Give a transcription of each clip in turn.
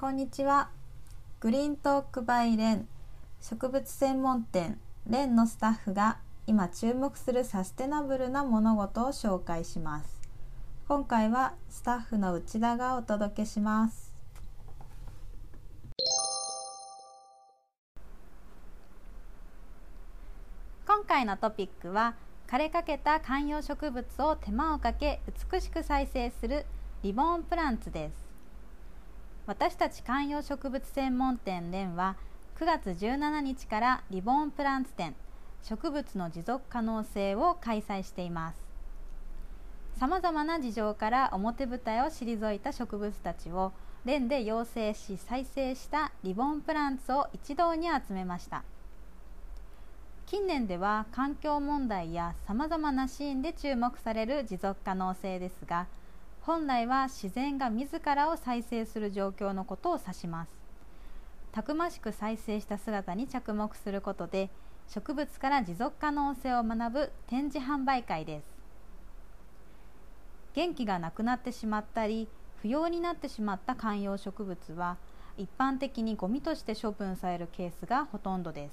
こんにちは。グリーントークバイレン。植物専門店。レンのスタッフが今注目するサステナブルな物事を紹介します。今回はスタッフの内田がお届けします。今回のトピックは枯れかけた観葉植物を手間をかけ美しく再生するリボーンプランツです。私たち観葉植物専門店レンは9月17日からリボンプランツ展植物の持続可能性を開催しています。さまざまな事情から表舞台を退いた植物たちをレンで養成し再生したリボンプランツを一堂に集めました。近年では環境問題やさまざまなシーンで注目される持続可能性ですが本来は自然が自らを再生する状況のことを指します。たくましく再生した姿に着目することで植物から持続可能性を学ぶ展示販売会です。元気がなくなってしまったり不要になってしまった観葉植物は一般的にゴミとして処分されるケースがほとんどです。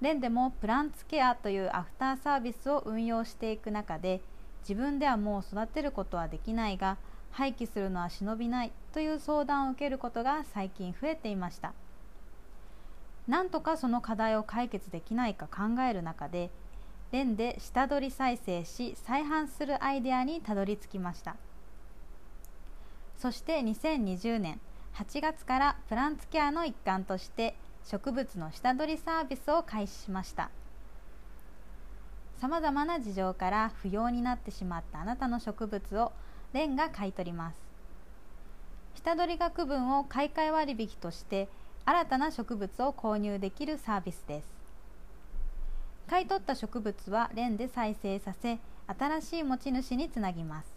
レンでもプランツケアというアフターサービスを運用していく中で自分ではもう育てることはできないが廃棄するのは忍びないという相談を受けることが最近増えていました。なんとかその課題を解決できないか考える中でレンで下取り再生し再販するアイデアにたどり着きました。そして2020年8月からプランツケアの一環として植物の下取りサービスを開始しました。さまざまな事情から不要になってしまったあなたの植物をレンが買い取ります。下取り額分を買い替え割引として新たな植物を購入できるサービスです。買い取った植物はレンで再生させ新しい持ち主につなぎます。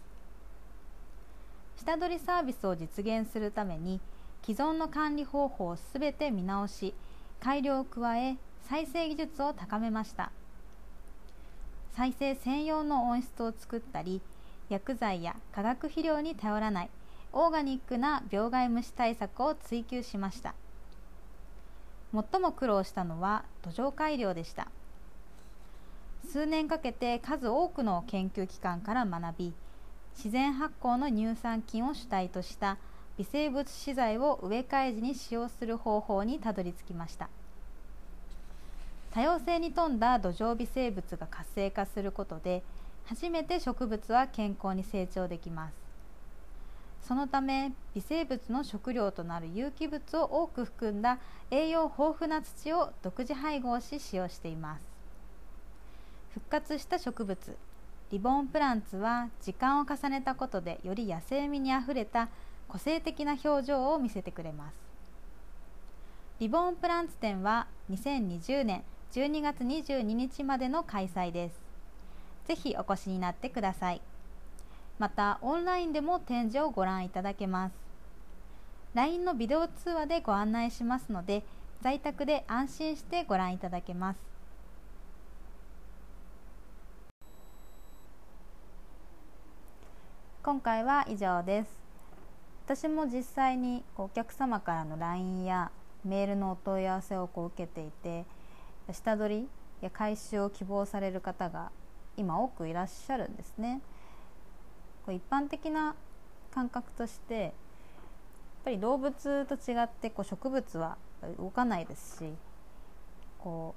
下取りサービスを実現するために既存の管理方法をすべて見直し改良を加え再生技術を高めました。再生専用の温室を作ったり薬剤や化学肥料に頼らないオーガニックな病害虫対策を追求しました。最も苦労したのは土壌改良でした。数年かけて数多くの研究機関から学び自然発酵の乳酸菌を主体とした微生物資材を植え替え時に使用する方法にたどり着きました。多様性に富んだ土壌微生物が活性化することで初めて植物は健康に成長できます。そのため微生物の食料となる有機物を多く含んだ栄養豊富な土を独自配合し使用しています。復活した植物リボンプランツは時間を重ねたことでより野生味にあふれた個性的な表情を見せてくれます。リボンプランツ展は2020年12月22日までの開催です。ぜひお越しになってください。またオンラインでも展示をご覧いただけます。LINE のビデオ通話でご案内しますので在宅で安心してご覧いただけます。今回は以上です。私も実際にお客様からの LINE やメールのお問い合わせをこう受けていて下取りや回収を希望される方が今多くいらっしゃるんですね。こう一般的な感覚としてやっぱり動物と違ってこう植物は動かないですしこ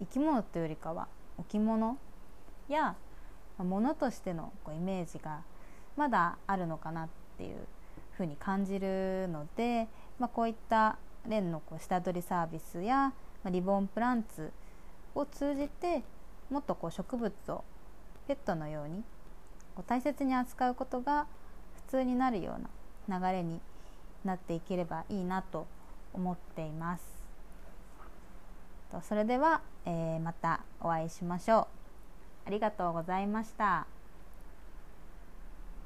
う生き物というよりかは置物や物としてのこうイメージがまだあるのかなっていうふうに感じるので、まあ、こういったレンのこう下取りサービスやリボンプランツを通じてもっとこう植物をペットのようにこう大切に扱うことが普通になるような流れになっていければいいなと思っています。それでは、えー、またお会いしましょう。ありがとうございました。